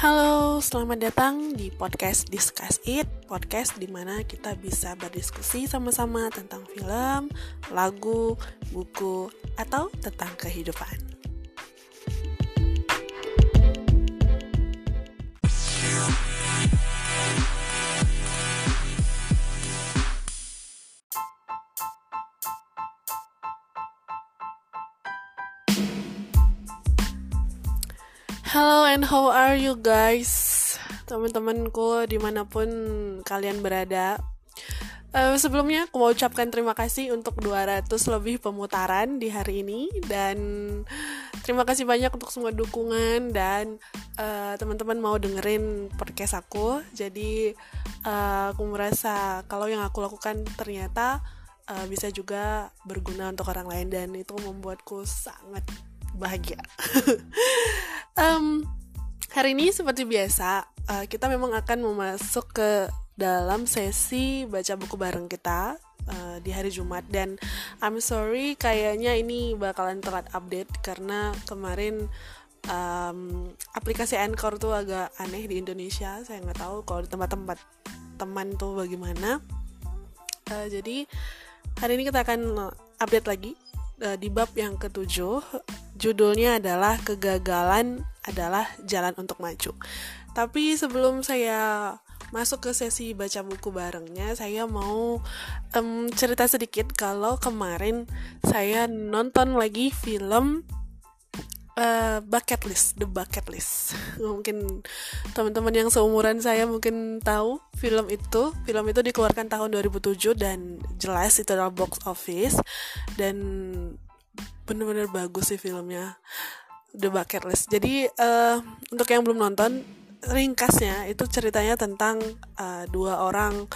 Halo, selamat datang di podcast Discuss It Podcast di mana kita bisa berdiskusi sama-sama tentang film, lagu, buku, atau tentang kehidupan how are you guys? Teman-temanku di mana pun kalian berada. Uh, Sebelumnya aku mau ucapkan terima kasih untuk 200 lebih pemutaran di hari ini. Dan terima kasih banyak untuk semua dukungan Dan uh, teman-teman mau dengerin podcast aku. Jadi uh, aku merasa kalau yang aku lakukan ternyata uh, bisa juga berguna untuk orang lain Dan itu membuatku sangat bahagia. Um, hari ini seperti biasa uh, kita memang akan memasuk ke dalam sesi baca buku bareng kita uh, di hari Jumat. Dan I'm sorry kayaknya ini bakalan telat update karena kemarin um, aplikasi Anchor tuh agak aneh di Indonesia. Saya nggak tahu kalau di tempat-tempat teman tuh bagaimana. Uh, jadi hari ini kita akan update lagi di bab yang ketujuh judulnya adalah kegagalan adalah jalan untuk maju. Tapi sebelum saya masuk ke sesi baca buku barengnya, saya mau um, cerita sedikit kalau kemarin saya nonton lagi film uh, Bucket List, The Bucket List. mungkin teman-teman yang seumuran saya mungkin tahu film itu. Film itu dikeluarkan tahun 2007 dan jelas itu adalah box office dan bener-bener bagus sih filmnya The Bucket List jadi uh, untuk yang belum nonton ringkasnya itu ceritanya tentang uh, dua orang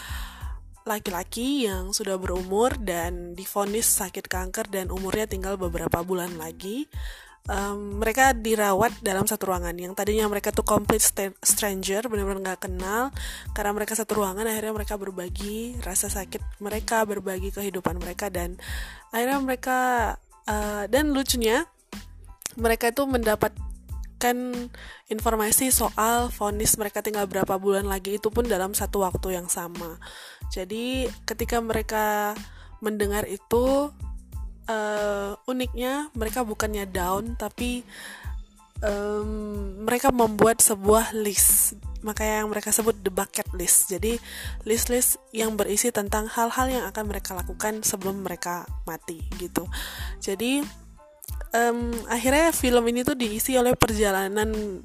laki-laki yang sudah berumur dan difonis sakit kanker dan umurnya tinggal beberapa bulan lagi um, mereka dirawat dalam satu ruangan. Yang tadinya mereka tuh complete stranger benar-benar nggak kenal. Karena mereka satu ruangan akhirnya mereka berbagi rasa sakit mereka berbagi kehidupan mereka. Dan akhirnya mereka uh, dan lucunya mereka itu mendapatkan informasi soal vonis mereka tinggal berapa bulan lagi itu pun dalam satu waktu yang sama. Jadi ketika mereka mendengar itu uh, uniknya mereka bukannya down tapi um, mereka membuat sebuah list. Makanya yang mereka sebut the bucket list. Jadi list-list yang berisi tentang hal-hal yang akan mereka lakukan sebelum mereka mati gitu. Jadi um, akhirnya film ini tuh diisi oleh perjalanan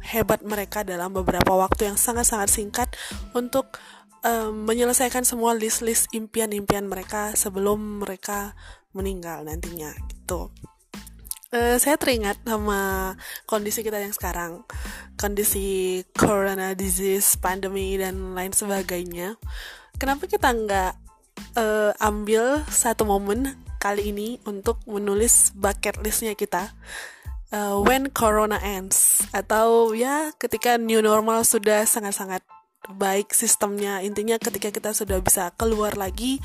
hebat mereka dalam beberapa waktu yang sangat-sangat singkat untuk um, menyelesaikan semua list-list impian-impian mereka sebelum mereka meninggal nantinya gitu. Uh, saya teringat sama kondisi kita yang sekarang kondisi corona disease pandemi dan lain sebagainya. Kenapa kita nggak uh, ambil satu momen kali ini untuk menulis bucket listnya kita? Uh, when corona ends. Atau ya ketika new normal sudah sangat-sangat baik sistemnya. Intinya ketika kita sudah bisa keluar lagi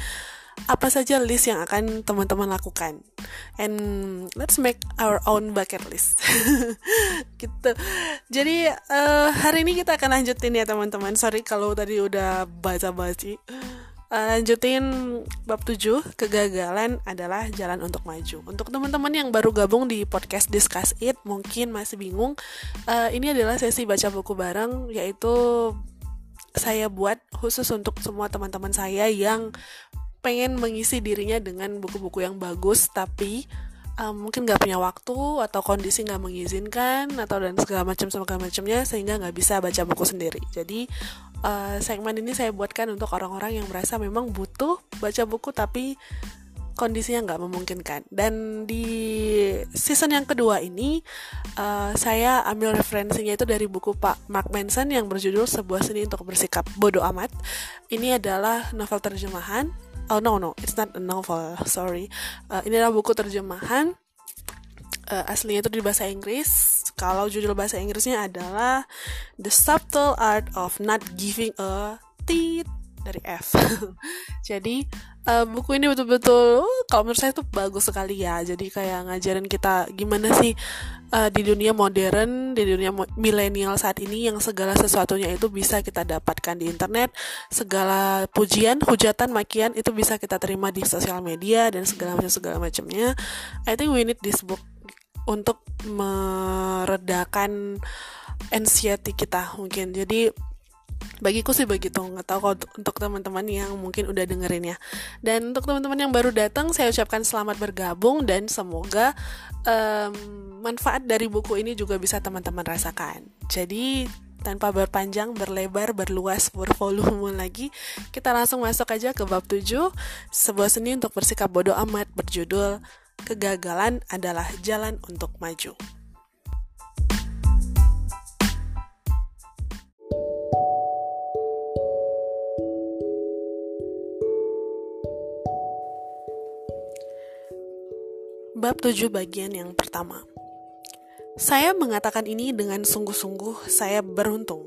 apa saja list yang akan teman-teman lakukan. And let's make our own bucket list. Gitu. Jadi uh, hari ini kita akan lanjutin ya teman-teman. Sorry kalau tadi udah baca-baca. Uh, lanjutin bab 7 kegagalan adalah jalan untuk maju. Untuk teman-teman yang baru gabung di podcast discuss it mungkin masih bingung uh, ini adalah sesi baca buku bareng yaitu saya buat khusus untuk semua teman-teman saya yang pengen mengisi dirinya dengan buku-buku yang bagus tapi um, mungkin nggak punya waktu atau kondisi nggak mengizinkan atau dan segala macam segala macamnya sehingga nggak bisa baca buku sendiri. Jadi uh, segmen ini saya buatkan untuk orang-orang yang merasa memang butuh baca buku tapi kondisinya nggak memungkinkan. Dan di season yang kedua ini uh, saya ambil referensinya itu dari buku Pak Mark Manson yang berjudul sebuah seni untuk bersikap bodoh amat. Ini adalah novel terjemahan oh no no. It's not a novel. Sorry. Uh, ini adalah buku terjemahan. Uh, aslinya itu di bahasa Inggris. Kalau judul bahasa Inggrisnya adalah The Subtle Art of Not Giving a Tit dari F. Jadi uh, buku ini betul-betul kalau menurut saya tuh bagus sekali ya. Jadi kayak ngajarin kita gimana sih uh, di dunia modern di dunia milenial saat ini yang segala sesuatunya itu bisa kita dapatkan di internet. Segala pujian hujatan makian itu bisa kita terima di sosial media dan segala macam segala macamnya. I think we need this book untuk meredakan anxiety kita mungkin. Jadi bagiku sih begitu nggak tahu kalau untuk teman-teman yang mungkin udah dengerin ya dan untuk teman-teman yang baru datang saya ucapkan selamat bergabung dan semoga um, manfaat dari buku ini juga bisa teman-teman rasakan jadi tanpa berpanjang, berlebar, berluas, bervolume lagi, kita langsung masuk aja ke bab 7, sebuah seni untuk bersikap bodoh amat berjudul Kegagalan adalah jalan untuk maju. Bab 7 bagian yang pertama. Saya mengatakan ini dengan sungguh-sungguh saya beruntung.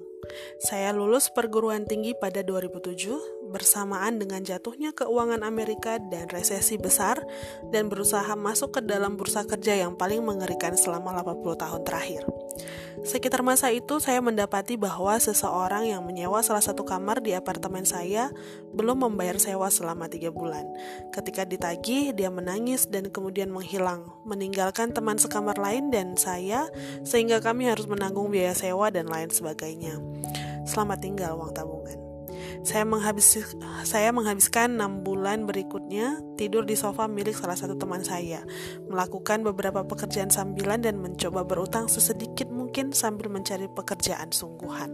Saya lulus perguruan tinggi pada 2007 bersamaan dengan jatuhnya keuangan Amerika dan resesi besar dan berusaha masuk ke dalam bursa kerja yang paling mengerikan selama 80 tahun terakhir. Sekitar masa itu, saya mendapati bahwa seseorang yang menyewa salah satu kamar di apartemen saya belum membayar sewa selama tiga bulan. Ketika ditagih, dia menangis dan kemudian menghilang, meninggalkan teman sekamar lain dan saya, sehingga kami harus menanggung biaya sewa dan lain sebagainya. Selamat tinggal uang tabungan. Saya, menghabis, saya menghabiskan enam bulan berikutnya tidur di sofa milik salah satu teman saya, melakukan beberapa pekerjaan sambilan dan mencoba berutang sesedikit mungkin sambil mencari pekerjaan sungguhan.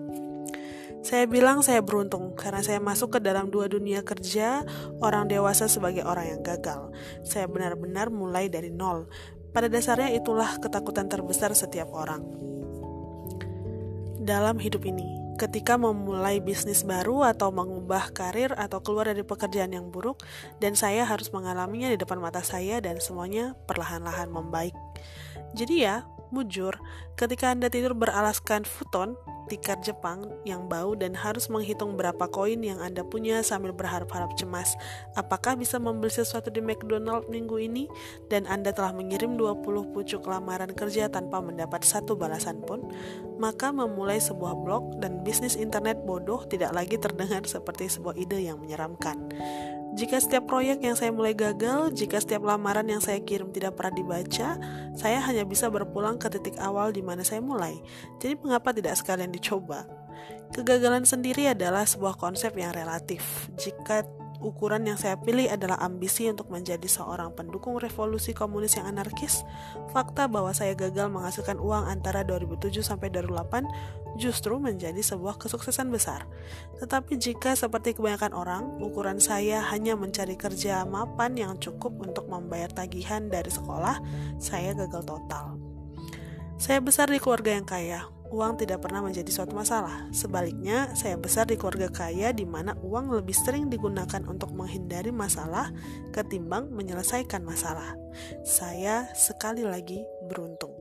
Saya bilang saya beruntung karena saya masuk ke dalam dua dunia kerja orang dewasa sebagai orang yang gagal. Saya benar-benar mulai dari nol. Pada dasarnya itulah ketakutan terbesar setiap orang dalam hidup ini ketika memulai bisnis baru atau mengubah karir atau keluar dari pekerjaan yang buruk dan saya harus mengalaminya di depan mata saya dan semuanya perlahan-lahan membaik. Jadi ya, mujur, ketika Anda tidur beralaskan futon, tikar Jepang yang bau dan harus menghitung berapa koin yang Anda punya sambil berharap-harap cemas. Apakah bisa membeli sesuatu di McDonald minggu ini? Dan Anda telah mengirim 20 pucuk lamaran kerja tanpa mendapat satu balasan pun? Maka memulai sebuah blog dan bisnis internet bodoh tidak lagi terdengar seperti sebuah ide yang menyeramkan. Jika setiap proyek yang saya mulai gagal, jika setiap lamaran yang saya kirim tidak pernah dibaca, saya hanya bisa berpulang ke titik awal di mana saya mulai. Jadi mengapa tidak sekalian dicoba? Kegagalan sendiri adalah sebuah konsep yang relatif. Jika ukuran yang saya pilih adalah ambisi untuk menjadi seorang pendukung revolusi komunis yang anarkis, fakta bahwa saya gagal menghasilkan uang antara 2007 sampai 2008 justru menjadi sebuah kesuksesan besar. Tetapi jika seperti kebanyakan orang, ukuran saya hanya mencari kerja mapan yang cukup untuk membayar tagihan dari sekolah, saya gagal total. Saya besar di keluarga yang kaya, uang tidak pernah menjadi suatu masalah. Sebaliknya, saya besar di keluarga kaya di mana uang lebih sering digunakan untuk menghindari masalah ketimbang menyelesaikan masalah. Saya sekali lagi beruntung.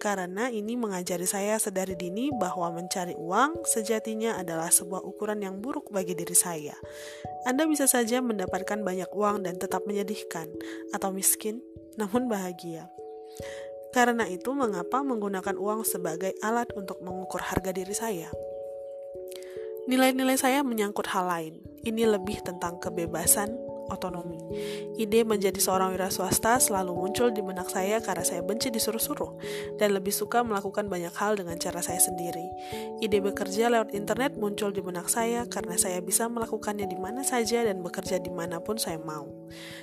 Karena ini mengajari saya sedari dini bahwa mencari uang sejatinya adalah sebuah ukuran yang buruk bagi diri saya. Anda bisa saja mendapatkan banyak uang dan tetap menyedihkan, atau miskin, namun bahagia. Karena itu, mengapa menggunakan uang sebagai alat untuk mengukur harga diri saya? Nilai-nilai saya menyangkut hal lain. Ini lebih tentang kebebasan, otonomi. Ide menjadi seorang wira swasta selalu muncul di benak saya karena saya benci disuruh-suruh dan lebih suka melakukan banyak hal dengan cara saya sendiri. Ide bekerja lewat internet muncul di benak saya karena saya bisa melakukannya di mana saja dan bekerja di mana pun saya mau.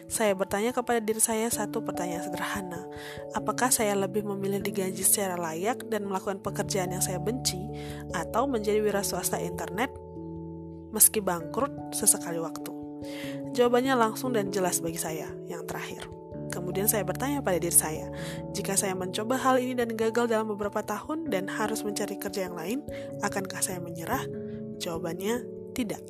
Saya bertanya kepada diri saya satu pertanyaan sederhana. Apakah saya lebih memilih digaji secara layak dan melakukan pekerjaan yang saya benci atau menjadi wira swasta internet meski bangkrut sesekali waktu? Jawabannya langsung dan jelas bagi saya, yang terakhir. Kemudian saya bertanya pada diri saya, jika saya mencoba hal ini dan gagal dalam beberapa tahun dan harus mencari kerja yang lain, akankah saya menyerah? Jawabannya tidak.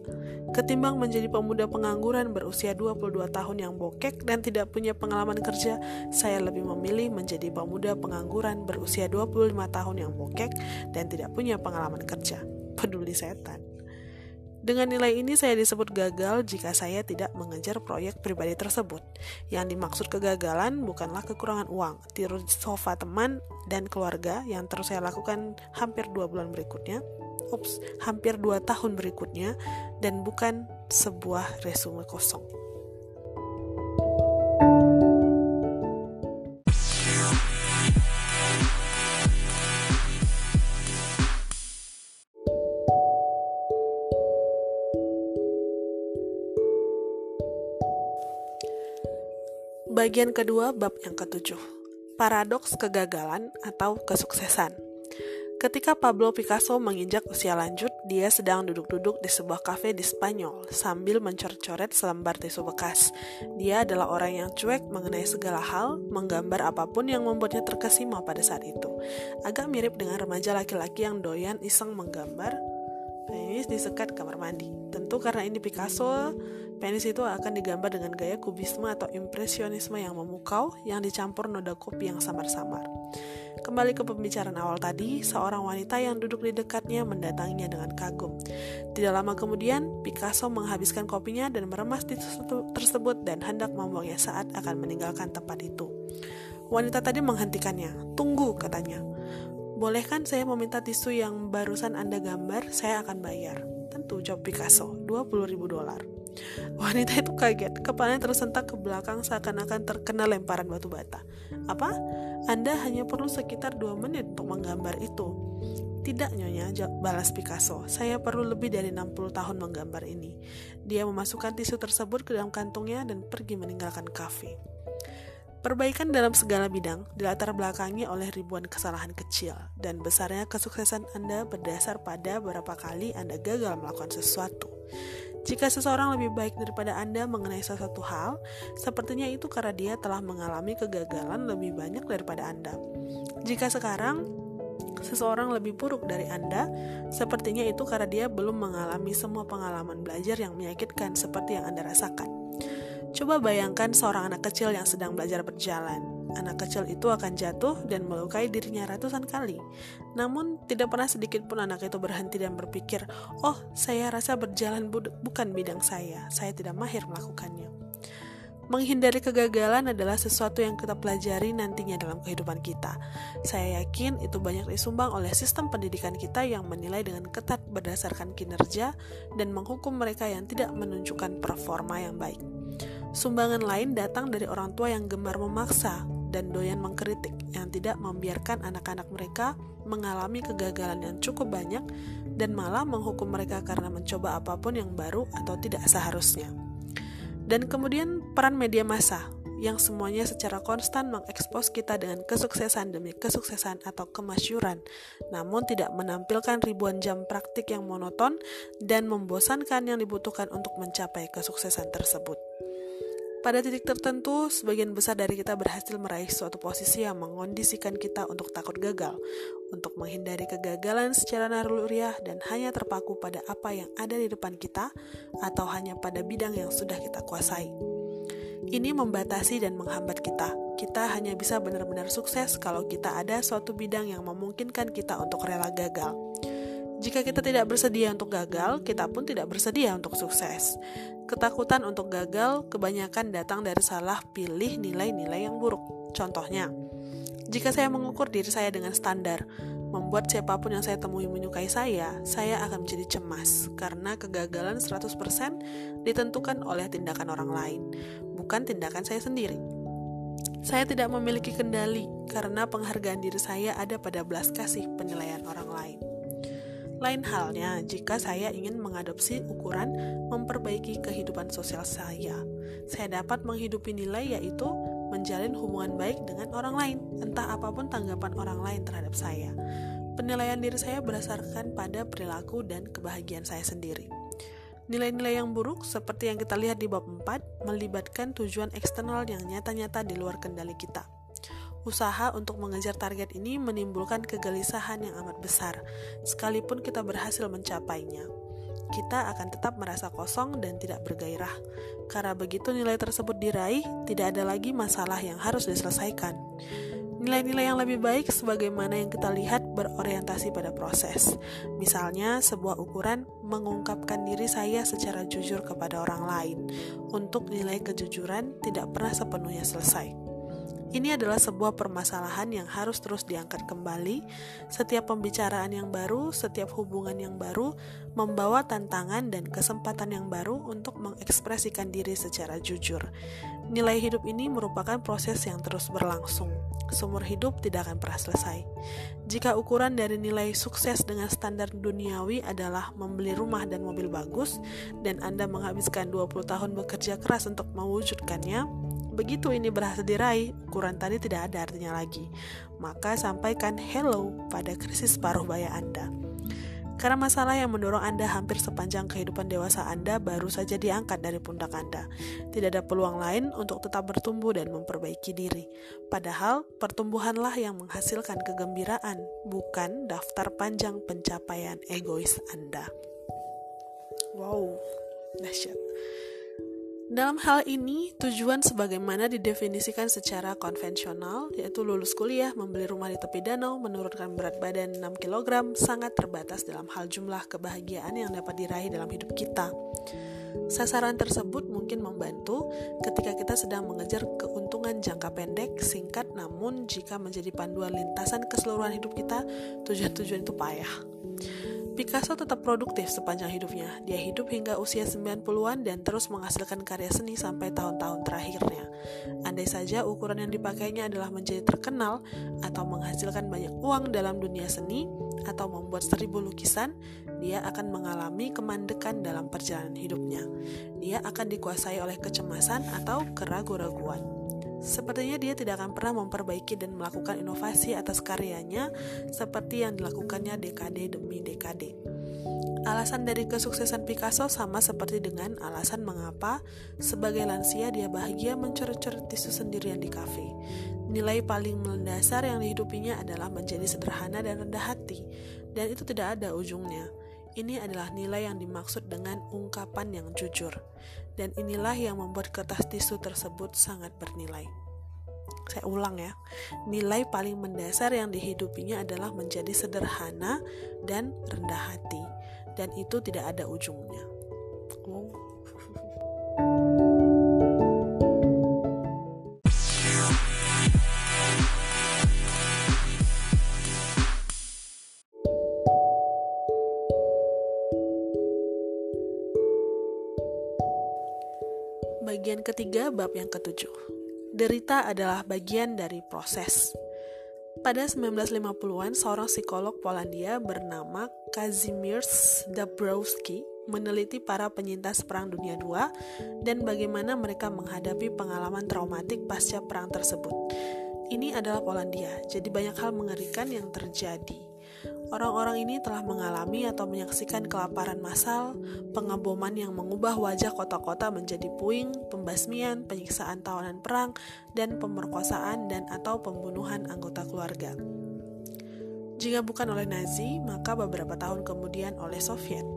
Ketimbang menjadi pemuda pengangguran berusia 22 tahun yang bokek dan tidak punya pengalaman kerja, saya lebih memilih menjadi pemuda pengangguran berusia 25 tahun yang bokek dan tidak punya pengalaman kerja. Peduli setan. Dengan nilai ini saya disebut gagal jika saya tidak mengejar proyek pribadi tersebut. Yang dimaksud kegagalan bukanlah kekurangan uang, tidur sofa teman dan keluarga yang terus saya lakukan hampir dua bulan berikutnya, ups, hampir dua tahun berikutnya, dan bukan sebuah resume kosong. Bagian kedua bab yang ketujuh, paradoks kegagalan atau kesuksesan. Ketika Pablo Picasso menginjak usia lanjut, dia sedang duduk-duduk di sebuah kafe di Spanyol sambil mencoret-coret selembar tisu bekas. Dia adalah orang yang cuek mengenai segala hal, menggambar apa pun yang membuatnya terkesima pada saat itu. Agak mirip dengan remaja laki-laki yang doyan iseng menggambar penis di sekat kamar mandi. Tentu karena ini Picasso, Penis itu akan digambar dengan gaya kubisme atau impresionisme yang memukau yang dicampur noda kopi yang samar-samar. Kembali ke pembicaraan awal tadi, seorang wanita yang duduk di dekatnya mendatanginya dengan kagum. Tidak lama kemudian, Picasso menghabiskan kopinya dan meremas di tersebut dan hendak membuangnya saat akan meninggalkan tempat itu. Wanita tadi menghentikannya. Tunggu, katanya. Boleh kan saya meminta tisu yang barusan Anda gambar? Saya akan bayar. Tentu, jawab Picasso. 20 ribu dolar. Wanita itu kaget, kepalanya tersentak ke belakang seakan-akan terkena lemparan batu bata. Apa? Anda hanya perlu sekitar dua menit untuk menggambar itu. Tidak nyonya, balas Picasso. Saya perlu lebih dari 60 tahun menggambar ini. Dia memasukkan tisu tersebut ke dalam kantongnya dan pergi meninggalkan kafe. Perbaikan dalam segala bidang dilatar belakangi oleh ribuan kesalahan kecil dan besarnya kesuksesan Anda berdasar pada berapa kali Anda gagal melakukan sesuatu. Jika seseorang lebih baik daripada Anda mengenai sesuatu hal, sepertinya itu karena dia telah mengalami kegagalan lebih banyak daripada Anda. Jika sekarang seseorang lebih buruk dari Anda, sepertinya itu karena dia belum mengalami semua pengalaman belajar yang menyakitkan seperti yang Anda rasakan. Coba bayangkan seorang anak kecil yang sedang belajar berjalan anak kecil itu akan jatuh dan melukai dirinya ratusan kali. Namun, tidak pernah sedikit pun anak itu berhenti dan berpikir, "Oh, saya rasa berjalan bukan bidang saya. Saya tidak mahir melakukannya." Menghindari kegagalan adalah sesuatu yang kita pelajari nantinya dalam kehidupan kita. Saya yakin itu banyak disumbang oleh sistem pendidikan kita yang menilai dengan ketat berdasarkan kinerja dan menghukum mereka yang tidak menunjukkan performa yang baik. Sumbangan lain datang dari orang tua yang gemar memaksa, dan doyan mengkritik yang tidak membiarkan anak-anak mereka mengalami kegagalan yang cukup banyak dan malah menghukum mereka karena mencoba apa pun yang baru atau tidak seharusnya. Dan kemudian peran media massa yang semuanya secara konstan mengekspos kita dengan kesuksesan demi kesuksesan atau kemasyuran, namun tidak menampilkan ribuan jam praktik yang monoton dan membosankan yang dibutuhkan untuk mencapai kesuksesan tersebut. Pada titik tertentu, sebagian besar dari kita berhasil meraih suatu posisi yang mengondisikan kita untuk takut gagal, untuk menghindari kegagalan secara naluriah dan hanya terpaku pada apa yang ada di depan kita atau hanya pada bidang yang sudah kita kuasai. Ini membatasi dan menghambat kita. Kita hanya bisa benar-benar sukses kalau kita ada suatu bidang yang memungkinkan kita untuk rela gagal. Jika kita tidak bersedia untuk gagal, kita pun tidak bersedia untuk sukses. Ketakutan untuk gagal kebanyakan datang dari salah pilih nilai-nilai yang buruk. Contohnya, jika saya mengukur diri saya dengan standar, membuat siapa pun yang saya temui menyukai saya, saya akan menjadi cemas karena kegagalan 100% ditentukan oleh tindakan orang lain, bukan tindakan saya sendiri. Saya tidak memiliki kendali karena penghargaan diri saya ada pada belas kasih penilaian orang lain. Lain halnya jika saya ingin mengadopsi ukuran memperbaiki kehidupan sosial saya. Saya dapat menghidupi nilai yaitu menjalin hubungan baik dengan orang lain, entah apa pun tanggapan orang lain terhadap saya. Penilaian diri saya berdasarkan pada perilaku dan kebahagiaan saya sendiri. Nilai-nilai yang buruk seperti yang kita lihat di bab 4 melibatkan tujuan eksternal yang nyata-nyata di luar kendali kita. Usaha untuk mengejar target ini menimbulkan kegelisahan yang amat besar, sekalipun kita berhasil mencapainya. Kita akan tetap merasa kosong dan tidak bergairah, karena begitu nilai tersebut diraih, tidak ada lagi masalah yang harus diselesaikan. Nilai-nilai yang lebih baik sebagaimana yang kita lihat berorientasi pada proses. Misalnya, sebuah ukuran mengungkapkan diri saya secara jujur kepada orang lain. Untuk nilai kejujuran tidak pernah sepenuhnya selesai. Ini adalah sebuah permasalahan yang harus terus diangkat kembali. Setiap pembicaraan yang baru, setiap hubungan yang baru membawa tantangan dan kesempatan yang baru untuk mengekspresikan diri secara jujur. Nilai hidup ini merupakan proses yang terus berlangsung. Sumur hidup tidak akan pernah selesai. Jika ukuran dari nilai sukses dengan standar duniawi adalah membeli rumah dan mobil bagus, dan Anda menghabiskan 20 tahun bekerja keras untuk mewujudkannya, Begitu ini berhasil diraih, ukuran tadi tidak ada artinya lagi. Maka sampaikan hello pada krisis paruh baya Anda. Karena masalah yang mendorong Anda hampir sepanjang kehidupan dewasa Anda baru saja diangkat dari pundak Anda. Tidak ada peluang lain untuk tetap bertumbuh dan memperbaiki diri. Padahal, pertumbuhanlah yang menghasilkan kegembiraan, bukan daftar panjang pencapaian egois Anda. Wow, dahsyat. Dalam hal ini, tujuan sebagaimana didefinisikan secara konvensional, yaitu lulus kuliah, membeli rumah di tepi danau, menurunkan berat badan 6 kg, sangat terbatas dalam hal jumlah kebahagiaan yang dapat diraih dalam hidup kita. Sasaran tersebut mungkin membantu ketika kita sedang mengejar keuntungan jangka pendek, singkat, namun jika menjadi panduan lintasan keseluruhan hidup kita, tujuan-tujuan itu payah. Picasso tetap produktif sepanjang hidupnya. Dia hidup hingga usia 90-an dan terus menghasilkan karya seni sampai tahun-tahun terakhirnya. Andai saja ukuran yang dipakainya adalah menjadi terkenal atau menghasilkan banyak uang dalam dunia seni atau membuat seribu lukisan, dia akan mengalami kemandekan dalam perjalanan hidupnya. Dia akan dikuasai oleh kecemasan atau keraguan-raguan. Sepertinya dia tidak akan pernah memperbaiki dan melakukan inovasi atas karyanya seperti yang dilakukannya dekade demi dekade. Alasan dari kesuksesan Picasso sama seperti dengan alasan mengapa sebagai lansia dia bahagia mencoret-coret tisu sendirian di kafe. Nilai paling mendasar yang dihidupinya adalah menjadi sederhana dan rendah hati, dan itu tidak ada ujungnya. Ini adalah nilai yang dimaksud dengan ungkapan yang jujur, dan inilah yang membuat kertas tisu tersebut sangat bernilai. Saya ulang ya, nilai paling mendasar yang dihidupinya adalah menjadi sederhana dan rendah hati, dan itu tidak ada ujungnya. Ketiga bab yang ketujuh. Derita adalah bagian dari proses. Pada 1950-an, seorang psikolog Polandia bernama Kazimierz Dabrowski meneliti para penyintas Perang Dunia II dan bagaimana mereka menghadapi pengalaman traumatik pasca perang tersebut. Ini adalah Polandia, jadi banyak hal mengerikan yang terjadi. Orang-orang ini telah mengalami atau menyaksikan kelaparan massal, pengaboman yang mengubah wajah kota-kota menjadi puing, pembasmian, penyiksaan tawanan perang, dan pemerkosaan dan atau pembunuhan anggota keluarga. Jika bukan oleh Nazi, maka beberapa tahun kemudian oleh Soviet.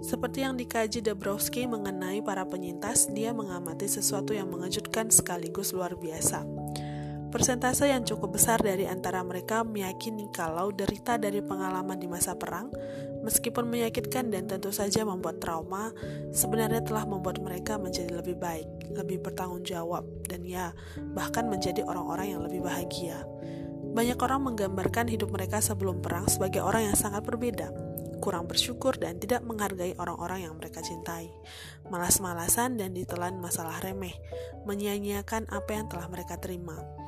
Seperti yang dikaji Dabrowski mengenai para penyintas, dia mengamati sesuatu yang mengejutkan sekaligus luar biasa. Persentase yang cukup besar dari antara mereka meyakini kalau derita dari pengalaman di masa perang, meskipun menyakitkan dan tentu saja membuat trauma, sebenarnya telah membuat mereka menjadi lebih baik, lebih bertanggung jawab, dan ya, bahkan menjadi orang-orang yang lebih bahagia. Banyak orang menggambarkan hidup mereka sebelum perang sebagai orang yang sangat berbeda, kurang bersyukur dan tidak menghargai orang-orang yang mereka cintai, malas-malasan dan ditelan masalah remeh, menyia-nyiakan apa yang telah mereka terima.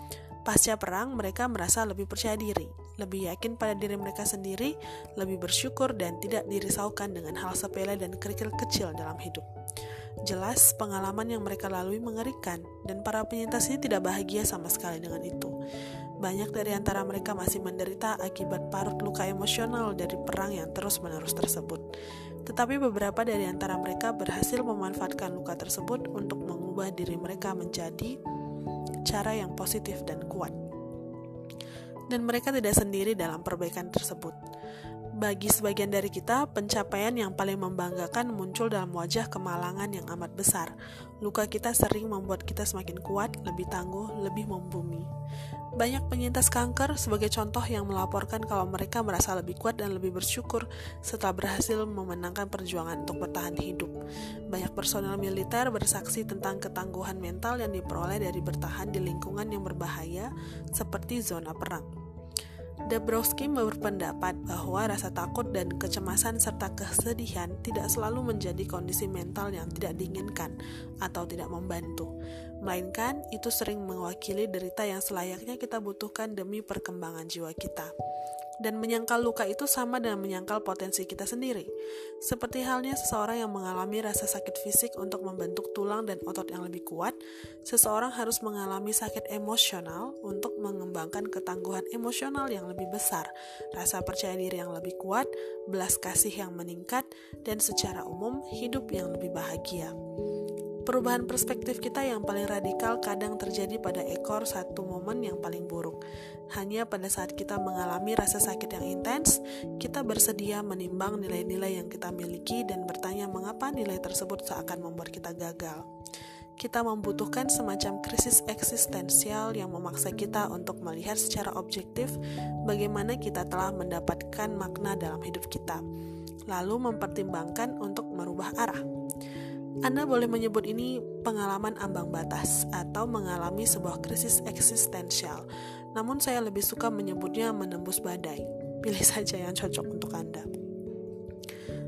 Pasca perang, mereka merasa lebih percaya diri, lebih yakin pada diri mereka sendiri, lebih bersyukur dan tidak dirisaukan dengan hal sepele dan kerikil kecil dalam hidup. Jelas, pengalaman yang mereka lalui mengerikan, dan para penyintas ini tidak bahagia sama sekali dengan itu. Banyak dari antara mereka masih menderita akibat parut luka emosional dari perang yang terus-menerus tersebut. Tetapi beberapa dari antara mereka berhasil memanfaatkan luka tersebut untuk mengubah diri mereka menjadi cara yang positif dan kuat. Dan mereka tidak sendiri dalam perbaikan tersebut. Bagi sebagian dari kita, pencapaian yang paling membanggakan muncul dalam wajah kemalangan yang amat besar. Luka kita sering membuat kita semakin kuat, lebih tangguh, lebih membumi. Banyak penyintas kanker sebagai contoh yang melaporkan kalau mereka merasa lebih kuat dan lebih bersyukur setelah berhasil memenangkan perjuangan untuk bertahan hidup. Banyak personel militer bersaksi tentang ketangguhan mental yang diperoleh dari bertahan di lingkungan yang berbahaya seperti zona perang. Dabrowski berpendapat bahwa rasa takut dan kecemasan serta kesedihan tidak selalu menjadi kondisi mental yang tidak diinginkan atau tidak membantu, melainkan itu sering mewakili derita yang selayaknya kita butuhkan demi perkembangan jiwa kita dan menyangkal luka itu sama dengan menyangkal potensi kita sendiri. Seperti halnya seseorang yang mengalami rasa sakit fisik untuk membentuk tulang dan otot yang lebih kuat, seseorang harus mengalami sakit emosional untuk mengembangkan ketangguhan emosional yang lebih besar, rasa percaya diri yang lebih kuat, belas kasih yang meningkat, dan secara umum hidup yang lebih bahagia. Perubahan perspektif kita yang paling radikal kadang terjadi pada ekor satu momen yang paling buruk. Hanya pada saat kita mengalami rasa sakit yang intens, kita bersedia menimbang nilai-nilai yang kita miliki dan bertanya mengapa nilai tersebut seakan membuat kita gagal. Kita membutuhkan semacam krisis eksistensial yang memaksa kita untuk melihat secara objektif bagaimana kita telah mendapatkan makna dalam hidup kita, lalu mempertimbangkan untuk merubah arah. Anda boleh menyebut ini pengalaman ambang batas atau mengalami sebuah krisis eksistensial. Namun saya lebih suka menyebutnya menembus badai. Pilih saja yang cocok untuk Anda.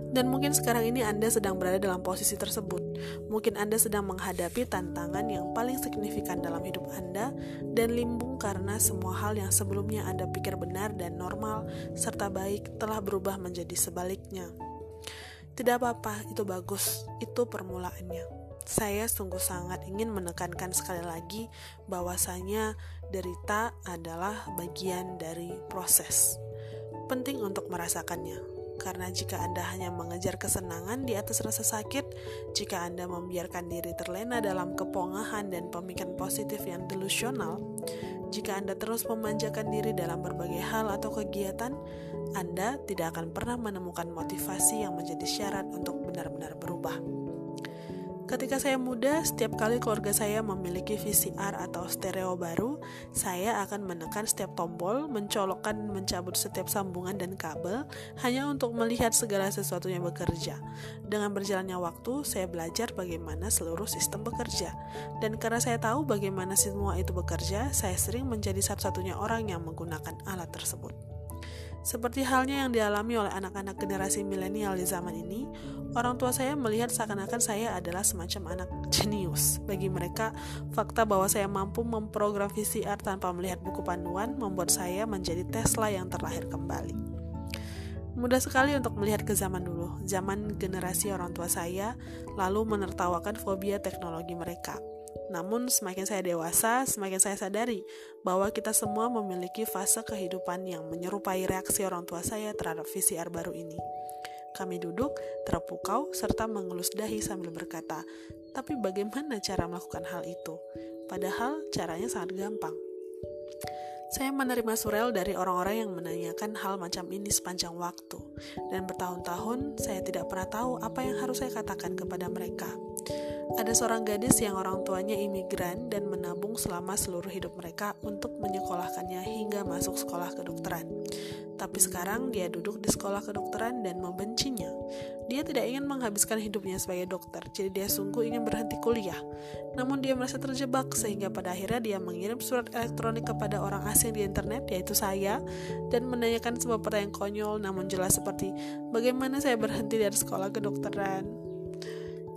Dan mungkin sekarang ini Anda sedang berada dalam posisi tersebut. Mungkin Anda sedang menghadapi tantangan yang paling signifikan dalam hidup Anda dan limbung karena semua hal yang sebelumnya Anda pikir benar dan normal serta baik telah berubah menjadi sebaliknya. Tidak apa-apa, itu bagus. Itu permulaannya. Saya sungguh sangat ingin menekankan sekali lagi bahwasanya derita adalah bagian dari proses. Penting untuk merasakannya. Karena jika Anda hanya mengejar kesenangan di atas rasa sakit, jika Anda membiarkan diri terlena dalam kepongahan dan pemikiran positif yang delusional, jika Anda terus memanjakan diri dalam berbagai hal atau kegiatan, anda tidak akan pernah menemukan motivasi yang menjadi syarat untuk benar-benar berubah. Ketika saya muda, setiap kali keluarga saya memiliki VCR atau stereo baru, saya akan menekan setiap tombol, mencolokkan mencabut setiap sambungan dan kabel, hanya untuk melihat segala sesuatunya bekerja. Dengan berjalannya waktu, saya belajar bagaimana seluruh sistem bekerja. Dan karena saya tahu bagaimana semua itu bekerja, saya sering menjadi satu-satunya orang yang menggunakan alat tersebut. Seperti halnya yang dialami oleh anak-anak generasi milenial di zaman ini, orang tua saya melihat seakan-akan saya adalah semacam anak jenius. Bagi mereka, fakta bahwa saya mampu memprogram VCR tanpa melihat buku panduan membuat saya menjadi Tesla yang terlahir kembali. Mudah sekali untuk melihat ke zaman dulu, zaman generasi orang tua saya, lalu menertawakan fobia teknologi mereka. Namun, semakin saya dewasa, semakin saya sadari bahwa kita semua memiliki fase kehidupan yang menyerupai reaksi orang tua saya terhadap VCR baru ini. Kami duduk, terpukau, serta mengelus dahi sambil berkata, "Tapi bagaimana cara melakukan hal itu?" Padahal caranya sangat gampang. Saya menerima surel dari orang-orang yang menanyakan hal macam ini sepanjang waktu, dan bertahun-tahun saya tidak pernah tahu apa yang harus saya katakan kepada mereka. Ada seorang gadis yang orang tuanya imigran dan menabung selama seluruh hidup mereka untuk menyekolahkannya hingga masuk sekolah kedokteran. Tapi sekarang dia duduk di sekolah kedokteran dan membencinya. Dia tidak ingin menghabiskan hidupnya sebagai dokter, jadi dia sungguh ingin berhenti kuliah. Namun dia merasa terjebak sehingga pada akhirnya dia mengirim surat elektronik kepada orang asing di internet, yaitu saya, dan menanyakan sebuah pertanyaan konyol namun jelas seperti, bagaimana saya berhenti dari sekolah kedokteran?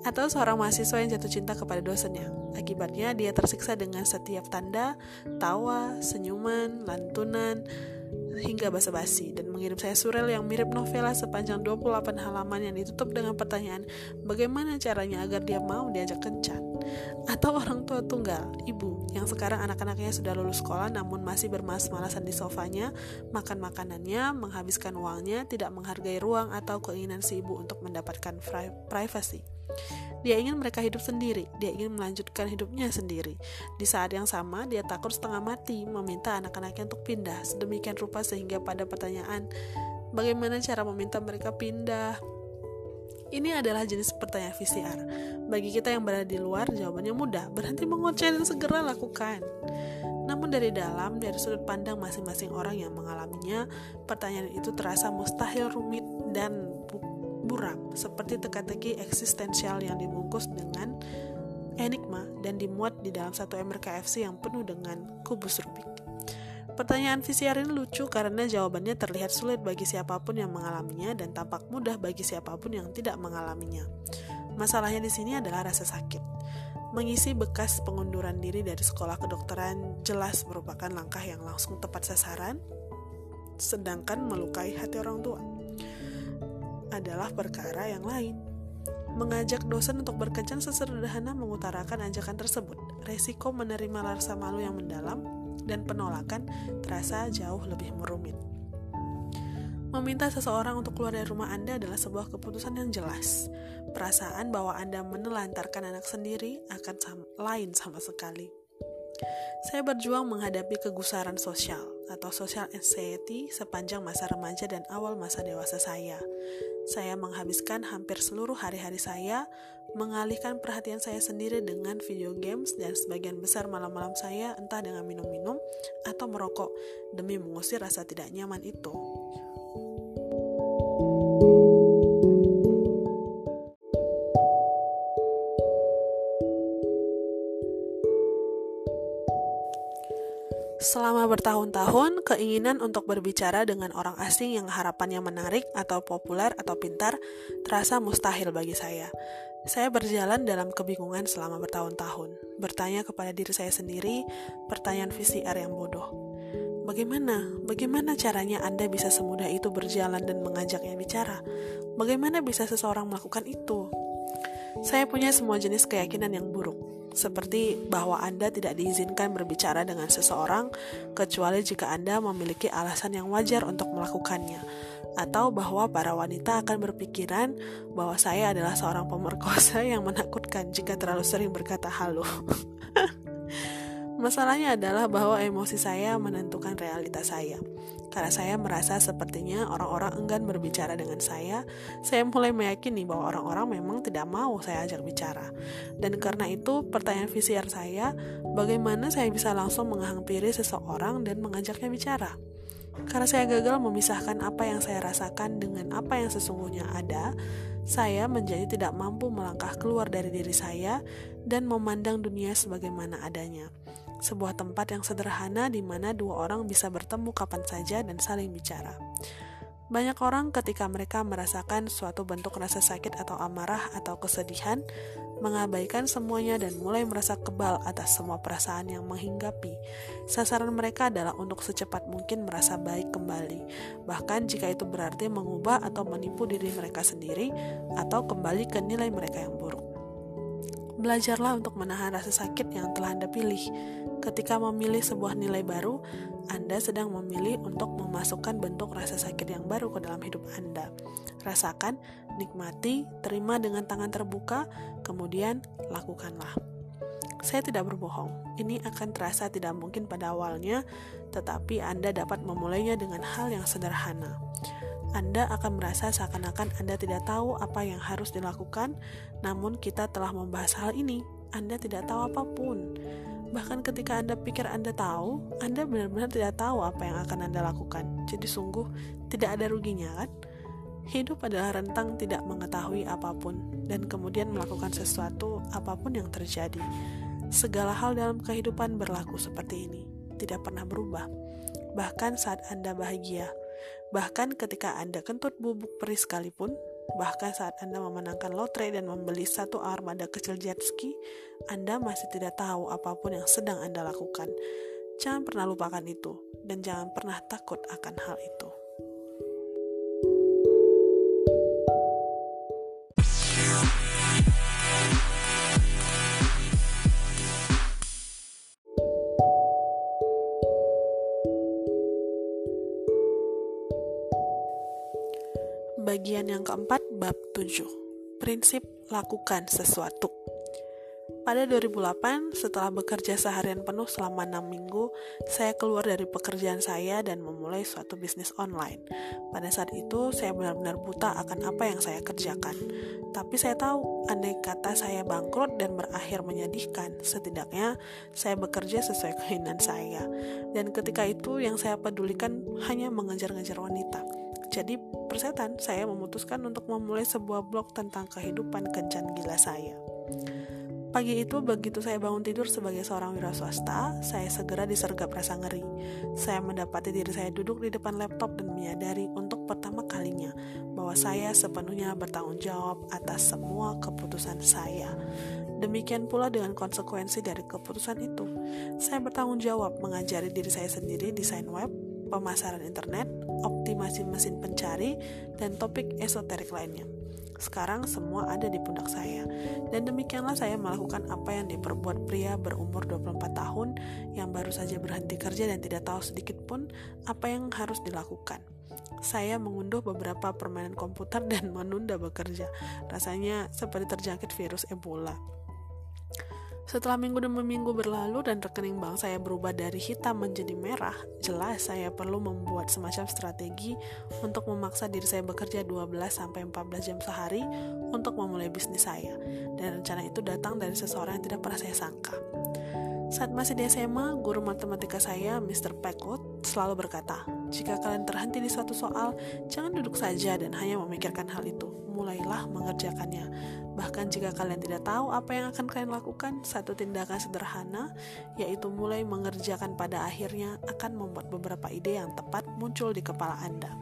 Atau seorang mahasiswa yang jatuh cinta kepada dosennya. Akibatnya, dia tersiksa dengan setiap tanda, tawa, senyuman, lantunan, hingga basa-basi dan mengirim saya surel yang mirip novela sepanjang 28 halaman yang ditutup dengan pertanyaan bagaimana caranya agar dia mau diajak kencan atau orang tua tunggal, ibu yang sekarang anak-anaknya sudah lulus sekolah namun masih bermas-malasan di sofanya, makan makanannya, menghabiskan uangnya, tidak menghargai ruang atau keinginan si ibu untuk mendapatkan privasi. Dia ingin mereka hidup sendiri, dia ingin melanjutkan hidupnya sendiri. Di saat yang sama, dia takut setengah mati, meminta anak-anaknya untuk pindah, sedemikian rupa sehingga pada pertanyaan, bagaimana cara meminta mereka pindah? Ini adalah jenis pertanyaan VCR. Bagi kita yang berada di luar, jawabannya mudah. Berhenti mengoceh dan segera lakukan. Namun dari dalam, dari sudut pandang masing-masing orang yang mengalaminya, pertanyaan itu terasa mustahil rumit dan buram, seperti teka-teki eksistensial yang dibungkus dengan enigma dan dimuat di dalam satu ember KFC yang penuh dengan kubus Rubik. Pertanyaan VCR ini lucu karena jawabannya terlihat sulit bagi siapa pun yang mengalaminya dan tampak mudah bagi siapa pun yang tidak mengalaminya. Masalahnya di sini adalah rasa sakit. Mengisi bekas pengunduran diri dari sekolah kedokteran jelas merupakan langkah yang langsung tepat sasaran, sedangkan melukai hati orang tua adalah perkara yang lain. Mengajak dosen untuk berkencan sesederhana mengutarakan ajakan tersebut. Resiko menerima rasa malu yang mendalam dan penolakan terasa jauh lebih merumit. Meminta seseorang untuk keluar dari rumah Anda adalah sebuah keputusan yang jelas. Perasaan bahwa Anda menelantarkan anak sendiri akan sam lain sama sekali. Saya berjuang menghadapi kegusaran sosial atau social anxiety sepanjang masa remaja dan awal masa dewasa saya. Saya menghabiskan hampir seluruh hari-hari saya mengalihkan perhatian saya sendiri dengan video games dan sebagian besar malam-malam saya entah dengan minum-minum atau merokok demi mengusir rasa tidak nyaman itu. Bertahun-tahun, keinginan untuk berbicara dengan orang asing yang harapannya menarik atau populer atau pintar terasa mustahil bagi saya. Saya berjalan dalam kebingungan selama bertahun-tahun, bertanya kepada diri saya sendiri pertanyaan VCR yang bodoh. Bagaimana? Bagaimana caranya Anda bisa semudah itu berjalan dan mengajaknya bicara? Bagaimana bisa seseorang melakukan itu? Saya punya semua jenis keyakinan yang buruk seperti bahwa Anda tidak diizinkan berbicara dengan seseorang kecuali jika Anda memiliki alasan yang wajar untuk melakukannya, atau bahwa para wanita akan berpikiran bahwa saya adalah seorang pemerkosa yang menakutkan jika terlalu sering berkata halo. Masalahnya adalah bahwa emosi saya menentukan realitas saya. Karena saya merasa sepertinya orang-orang enggan berbicara dengan saya, saya mulai meyakini bahwa orang-orang memang tidak mau saya ajak bicara. Dan karena itu, pertanyaan VCR saya, bagaimana saya bisa langsung menghampiri seseorang dan mengajaknya bicara? Karena saya gagal memisahkan apa yang saya rasakan dengan apa yang sesungguhnya ada, saya menjadi tidak mampu melangkah keluar dari diri saya dan memandang dunia sebagaimana adanya sebuah tempat yang sederhana di mana dua orang bisa bertemu kapan saja dan saling bicara. Banyak orang ketika mereka merasakan suatu bentuk rasa sakit atau amarah atau kesedihan, mengabaikan semuanya dan mulai merasa kebal atas semua perasaan yang menghinggapi. Sasaran mereka adalah untuk secepat mungkin merasa baik kembali, bahkan jika itu berarti mengubah atau menipu diri mereka sendiri atau kembali ke nilai mereka yang buruk. Belajarlah untuk menahan rasa sakit yang telah Anda pilih. Ketika memilih sebuah nilai baru, Anda sedang memilih untuk memasukkan bentuk rasa sakit yang baru ke dalam hidup Anda. Rasakan, nikmati, terima dengan tangan terbuka, kemudian lakukanlah. Saya tidak berbohong, ini akan terasa tidak mungkin pada awalnya, tetapi Anda dapat memulainya dengan hal yang sederhana. Anda akan merasa seakan-akan Anda tidak tahu apa yang harus dilakukan, namun kita telah membahas hal ini. Anda tidak tahu apa pun. Bahkan ketika Anda pikir Anda tahu, Anda benar-benar tidak tahu apa yang akan Anda lakukan. Jadi sungguh tidak ada ruginya kan? Hidup adalah rentang tidak mengetahui apa pun dan kemudian melakukan sesuatu apa pun yang terjadi. Segala hal dalam kehidupan berlaku seperti ini, tidak pernah berubah. Bahkan saat Anda bahagia, Bahkan ketika Anda kentut bubuk peri sekalipun, bahkan saat Anda memenangkan lotre dan membeli satu armada kecil jet ski, Anda masih tidak tahu apa pun yang sedang Anda lakukan. Jangan pernah lupakan itu, dan jangan pernah takut akan hal itu. Bagian yang keempat, bab 7. Prinsip lakukan sesuatu. Pada 2008, setelah bekerja seharian penuh selama 6 minggu, saya keluar dari pekerjaan saya dan memulai suatu bisnis online. Pada saat itu, saya benar-benar buta akan apa yang saya kerjakan. Tapi saya tahu, andai kata saya bangkrut dan berakhir menyedihkan, setidaknya saya bekerja sesuai keinginan saya. Dan ketika itu, yang saya pedulikan hanya mengejar-ngejar wanita. Jadi, persetan, saya memutuskan untuk memulai sebuah blog tentang kehidupan kencan gila saya. Pagi itu begitu saya bangun tidur sebagai seorang wira swasta, saya segera disergap rasa ngeri. Saya mendapati diri saya duduk di depan laptop dan menyadari untuk pertama kalinya bahwa saya sepenuhnya bertanggung jawab atas semua keputusan saya. Demikian pula dengan konsekuensi dari keputusan itu. Saya bertanggung jawab mengajari diri saya sendiri desain web, pemasaran internet, optimasi mesin pencari, dan topik esoterik lainnya. Sekarang semua ada di pundak saya. Dan demikianlah saya melakukan apa yang diperbuat pria berumur 24 tahun yang baru saja berhenti kerja dan tidak tahu sedikit pun apa yang harus dilakukan. Saya mengunduh beberapa permainan komputer dan menunda bekerja. Rasanya seperti terjangkit virus Ebola. Setelah minggu demi minggu berlalu dan rekening bank saya berubah dari hitam menjadi merah, jelas saya perlu membuat semacam strategi untuk memaksa diri saya bekerja 12-14 jam sehari untuk memulai bisnis saya. Dan rencana itu datang dari seseorang yang tidak pernah saya sangka. Saat masih di SMA, guru matematika saya, Mr. Packwood, selalu berkata, jika kalian terhenti di suatu soal, jangan duduk saja dan hanya memikirkan hal itu. Mulailah mengerjakannya. Bahkan jika kalian tidak tahu apa yang akan kalian lakukan, satu tindakan sederhana, yaitu mulai mengerjakan pada akhirnya, akan membuat beberapa ide yang tepat muncul di kepala Anda.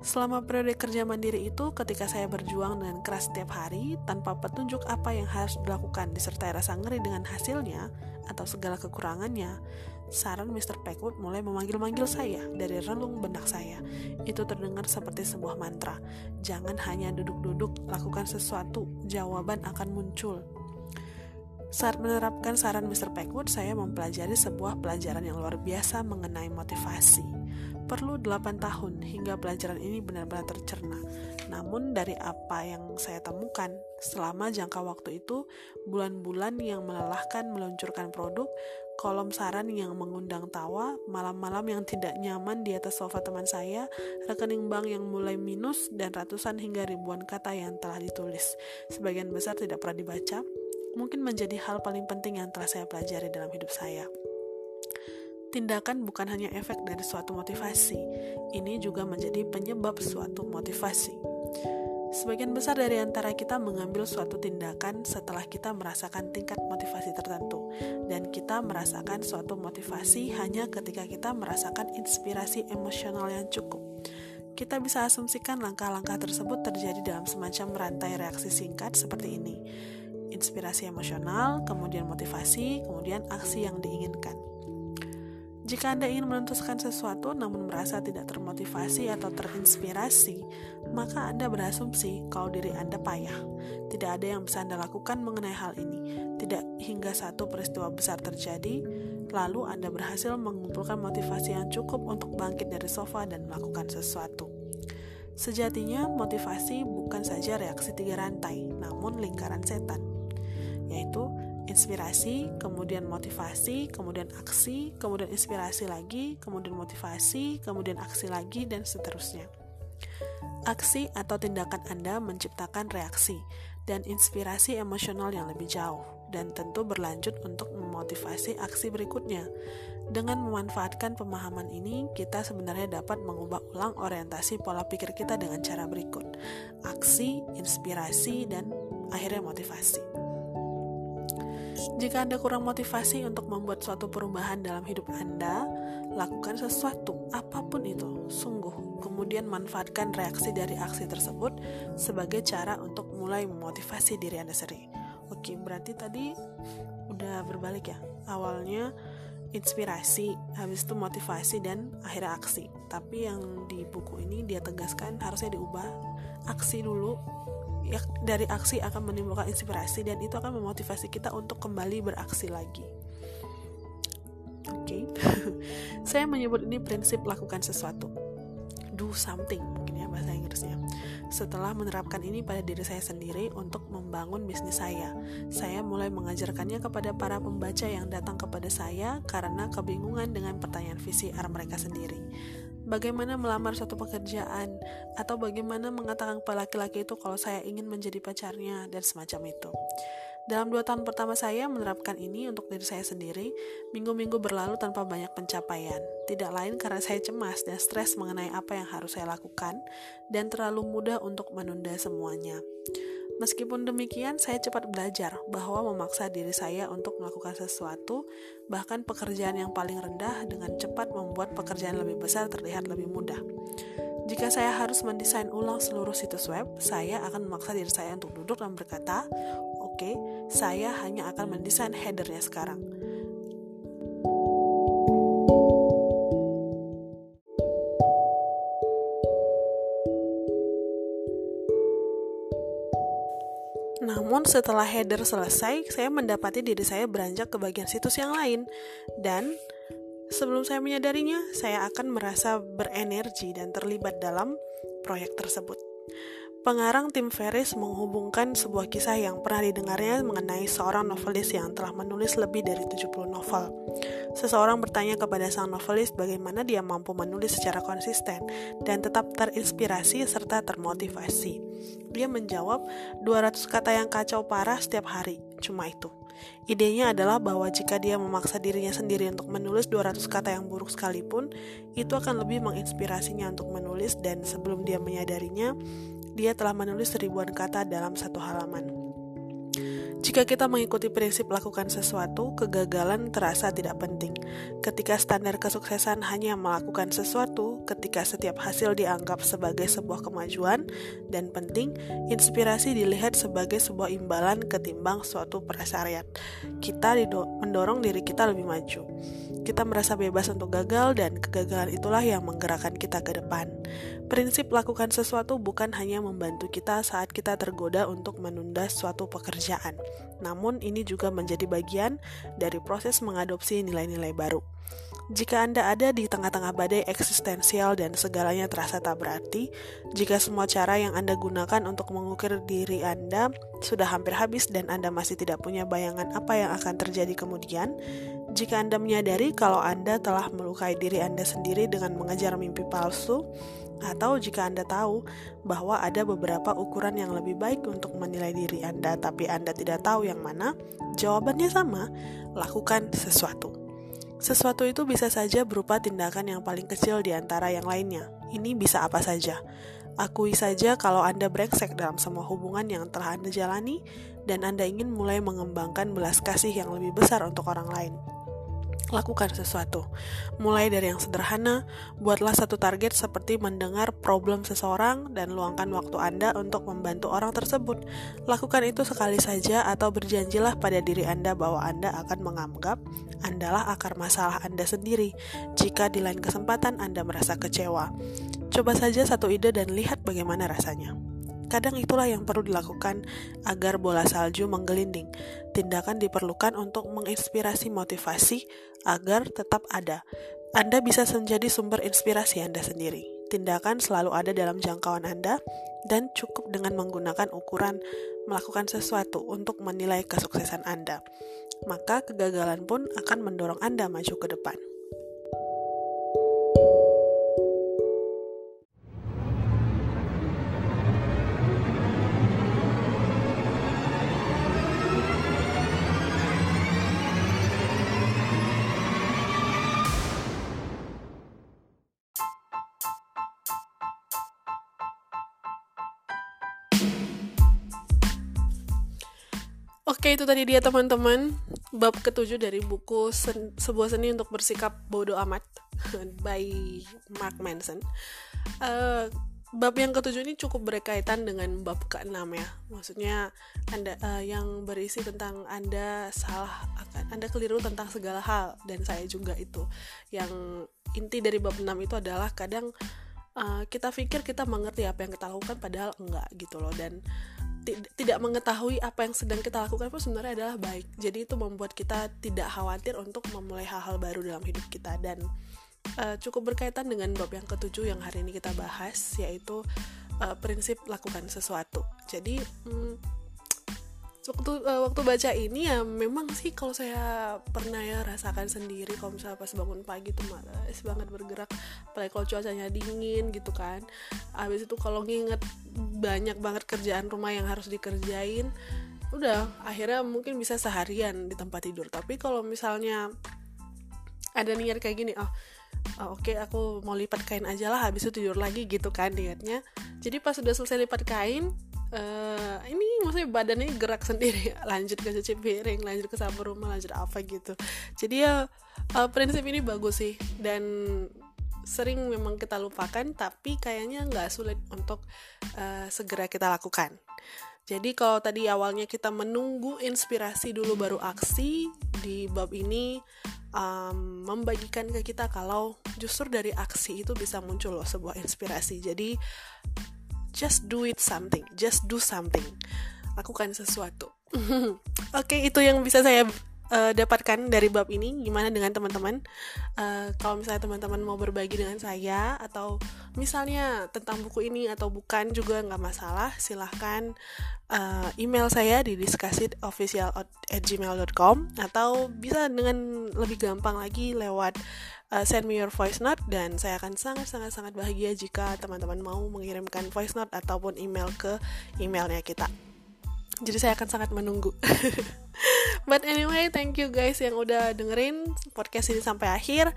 Selama periode kerja mandiri itu, ketika saya berjuang dengan keras setiap hari, tanpa petunjuk apa yang harus dilakukan disertai rasa ngeri dengan hasilnya, atau segala kekurangannya, saran Mr. Packwood mulai memanggil-manggil saya dari relung benak saya. Itu terdengar seperti sebuah mantra. Jangan hanya duduk-duduk, lakukan sesuatu, jawaban akan muncul. Saat menerapkan saran Mr. Packwood, saya mempelajari sebuah pelajaran yang luar biasa mengenai motivasi. Perlu 8 tahun hingga pelajaran ini benar-benar tercerna. Namun dari apa yang saya temukan, selama jangka waktu itu, bulan-bulan yang melelahkan meluncurkan produk, kolom saran yang mengundang tawa, malam-malam yang tidak nyaman di atas sofa teman saya, rekening bank yang mulai minus, dan ratusan hingga ribuan kata yang telah ditulis. Sebagian besar tidak pernah dibaca, mungkin menjadi hal paling penting yang telah saya pelajari dalam hidup saya. Tindakan bukan hanya efek dari suatu motivasi, ini juga menjadi penyebab suatu motivasi. Sebagian besar dari antara kita mengambil suatu tindakan setelah kita merasakan tingkat motivasi tertentu, dan kita merasakan suatu motivasi hanya ketika kita merasakan inspirasi emosional yang cukup. Kita bisa asumsikan langkah-langkah tersebut terjadi dalam semacam rantai reaksi singkat seperti ini: inspirasi emosional, kemudian motivasi, kemudian aksi yang diinginkan. Jika Anda ingin menentukan sesuatu namun merasa tidak termotivasi atau terinspirasi, maka Anda berasumsi kalau diri Anda payah. Tidak ada yang bisa Anda lakukan mengenai hal ini. Tidak hingga satu peristiwa besar terjadi, lalu Anda berhasil mengumpulkan motivasi yang cukup untuk bangkit dari sofa dan melakukan sesuatu. Sejatinya, motivasi bukan saja reaksi tiga rantai, namun lingkaran setan, yaitu inspirasi, kemudian motivasi, kemudian aksi, kemudian inspirasi lagi, kemudian motivasi, kemudian aksi lagi, dan seterusnya. Aksi atau tindakan Anda menciptakan reaksi dan inspirasi emosional yang lebih jauh, dan tentu berlanjut untuk memotivasi aksi berikutnya. Dengan memanfaatkan pemahaman ini, kita sebenarnya dapat mengubah ulang orientasi pola pikir kita dengan cara berikut: aksi, inspirasi, dan akhirnya motivasi. Jika Anda kurang motivasi untuk membuat suatu perubahan dalam hidup Anda, lakukan sesuatu, apa pun itu, sungguh. Kemudian manfaatkan reaksi dari aksi tersebut sebagai cara untuk mulai memotivasi diri Anda sendiri. Oke, berarti tadi udah berbalik ya. Awalnya inspirasi, habis itu motivasi dan akhirnya aksi. Tapi yang di buku ini dia tegaskan harusnya diubah aksi dulu ya, dari aksi akan menimbulkan inspirasi dan itu akan memotivasi kita untuk kembali beraksi lagi. Oke, okay. saya menyebut ini prinsip lakukan sesuatu, do something mungkin ya bahasa Inggrisnya. Setelah menerapkan ini pada diri saya sendiri untuk membangun bisnis saya, saya mulai mengajarkannya kepada para pembaca yang datang kepada saya karena kebingungan dengan pertanyaan VCR mereka sendiri bagaimana melamar suatu pekerjaan, atau bagaimana mengatakan kepada laki-laki itu kalau saya ingin menjadi pacarnya, dan semacam itu. Dalam dua tahun pertama saya menerapkan ini untuk diri saya sendiri, minggu-minggu berlalu tanpa banyak pencapaian. Tidak lain karena saya cemas dan stres mengenai apa yang harus saya lakukan, dan terlalu mudah untuk menunda semuanya. Meskipun demikian, saya cepat belajar bahwa memaksa diri saya untuk melakukan sesuatu, bahkan pekerjaan yang paling rendah, dengan cepat membuat pekerjaan lebih besar terlihat lebih mudah. Jika saya harus mendesain ulang seluruh situs web, saya akan memaksa diri saya untuk duduk dan berkata, Oke, saya hanya akan mendesain headernya sekarang. Namun setelah header selesai, saya mendapati diri saya beranjak ke bagian situs yang lain. Dan sebelum saya menyadarinya, saya akan merasa berenergi dan terlibat dalam proyek tersebut. Pengarang Tim Ferris menghubungkan sebuah kisah yang pernah didengarnya mengenai seorang novelis yang telah menulis lebih dari 70 novel. Seseorang bertanya kepada sang novelis bagaimana dia mampu menulis secara konsisten dan tetap terinspirasi serta termotivasi. Dia menjawab, 200 kata yang kacau parah setiap hari, cuma itu. Idenya adalah bahwa jika dia memaksa dirinya sendiri untuk menulis 200 kata yang buruk sekalipun, itu akan lebih menginspirasinya untuk menulis dan sebelum dia menyadarinya, dia telah menulis ribuan kata dalam satu halaman. Jika kita mengikuti prinsip lakukan sesuatu, kegagalan terasa tidak penting. Ketika standar kesuksesan hanya melakukan sesuatu, ketika setiap hasil dianggap sebagai sebuah kemajuan dan penting, inspirasi dilihat sebagai sebuah imbalan ketimbang suatu persariat. Kita mendorong diri kita lebih maju. Kita merasa bebas untuk gagal dan kegagalan itulah yang menggerakkan kita ke depan. Prinsip lakukan sesuatu bukan hanya membantu kita saat kita tergoda untuk menunda suatu pekerjaan, namun ini juga menjadi bagian dari proses mengadopsi nilai-nilai baru. Jika Anda ada di tengah-tengah badai eksistensial dan segalanya terasa tak berarti, jika semua cara yang Anda gunakan untuk mengukir diri Anda sudah hampir habis dan Anda masih tidak punya bayangan apa yang akan terjadi kemudian, jika Anda menyadari kalau Anda telah melukai diri Anda sendiri dengan mengejar mimpi palsu, atau jika Anda tahu bahwa ada beberapa ukuran yang lebih baik untuk menilai diri Anda, tapi Anda tidak tahu yang mana, jawabannya sama: lakukan sesuatu. Sesuatu itu bisa saja berupa tindakan yang paling kecil di antara yang lainnya. Ini bisa apa saja. Akui saja kalau Anda brengsek dalam semua hubungan yang telah Anda jalani, dan Anda ingin mulai mengembangkan belas kasih yang lebih besar untuk orang lain lakukan sesuatu. Mulai dari yang sederhana, buatlah satu target seperti mendengar problem seseorang dan luangkan waktu Anda untuk membantu orang tersebut. Lakukan itu sekali saja atau berjanjilah pada diri Anda bahwa Anda akan menganggap Andalah akar masalah Anda sendiri jika di lain kesempatan Anda merasa kecewa. Coba saja satu ide dan lihat bagaimana rasanya. Kadang itulah yang perlu dilakukan agar bola salju menggelinding. Tindakan diperlukan untuk menginspirasi motivasi agar tetap ada. Anda bisa menjadi sumber inspirasi Anda sendiri. Tindakan selalu ada dalam jangkauan Anda dan cukup dengan menggunakan ukuran melakukan sesuatu untuk menilai kesuksesan Anda. Maka kegagalan pun akan mendorong Anda maju ke depan. Oke itu tadi dia teman-teman bab ketujuh dari buku sen sebuah seni untuk bersikap bodoh amat by Mark Manson. Uh, bab yang ketujuh ini cukup berkaitan dengan bab keenam ya. Maksudnya anda uh, yang berisi tentang anda salah akan anda keliru tentang segala hal dan saya juga itu. Yang inti dari bab 6 itu adalah kadang uh, kita pikir kita mengerti apa yang kita lakukan padahal enggak gitu loh dan tidak mengetahui apa yang sedang kita lakukan pun sebenarnya adalah baik. Jadi itu membuat kita tidak khawatir untuk memulai hal-hal baru dalam hidup kita dan uh, cukup berkaitan dengan bab yang ketujuh yang hari ini kita bahas yaitu uh, prinsip lakukan sesuatu jadi um, waktu uh, waktu baca ini ya memang sih kalau saya pernah ya rasakan sendiri kalau misalnya pas bangun pagi tuh malas banget bergerak apalagi kalau cuacanya dingin gitu kan. Habis itu kalau nginget banyak banget kerjaan rumah yang harus dikerjain udah akhirnya mungkin bisa seharian di tempat tidur. Tapi kalau misalnya ada niat kayak gini oh, oh oke okay, aku mau lipat kain aja lah habis itu tidur lagi gitu kan niatnya. Jadi pas sudah selesai lipat kain uh, ini maksudnya badannya gerak sendiri. Lanjut ke cuci piring lanjut ke sapu rumah lanjut apa gitu. Jadi ya uh, prinsip ini bagus sih. Dan sering memang kita lupakan tapi kayaknya nggak sulit untuk uh, segera kita lakukan. Jadi kalau tadi awalnya kita menunggu inspirasi dulu baru aksi di bab ini um, membagikan ke kita kalau justru dari aksi itu bisa muncul loh sebuah inspirasi. Jadi just do it something just do something. Lakukan sesuatu. Oke okay, itu yang bisa saya uh, dapatkan dari bab ini gimana dengan teman-teman uh, kalau misalnya teman-teman mau berbagi dengan saya atau misalnya tentang buku ini atau bukan juga nggak masalah silahkan uh, email saya di discussedofficial@gmail.com atau bisa dengan lebih gampang lagi lewat uh, send me your voice note dan saya akan sangat sangat sangat bahagia jika teman-teman mau mengirimkan voice note ataupun email ke emailnya kita. Jadi saya akan sangat menunggu. But anyway, thank you guys yang udah dengerin podcast ini sampai akhir.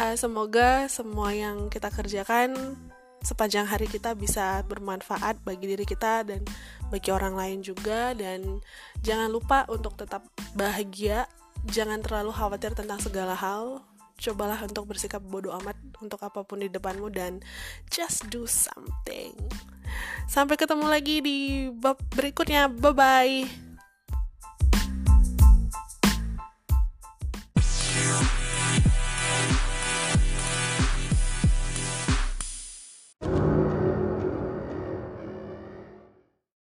Uh, semoga semua yang kita kerjakan sepanjang hari kita bisa bermanfaat bagi diri kita dan bagi orang lain juga dan jangan lupa untuk tetap bahagia jangan terlalu khawatir tentang segala hal cobalah untuk bersikap bodoh amat untuk apa pun di depanmu dan just do something. Sampai ketemu lagi di bab berikutnya. Bye bye.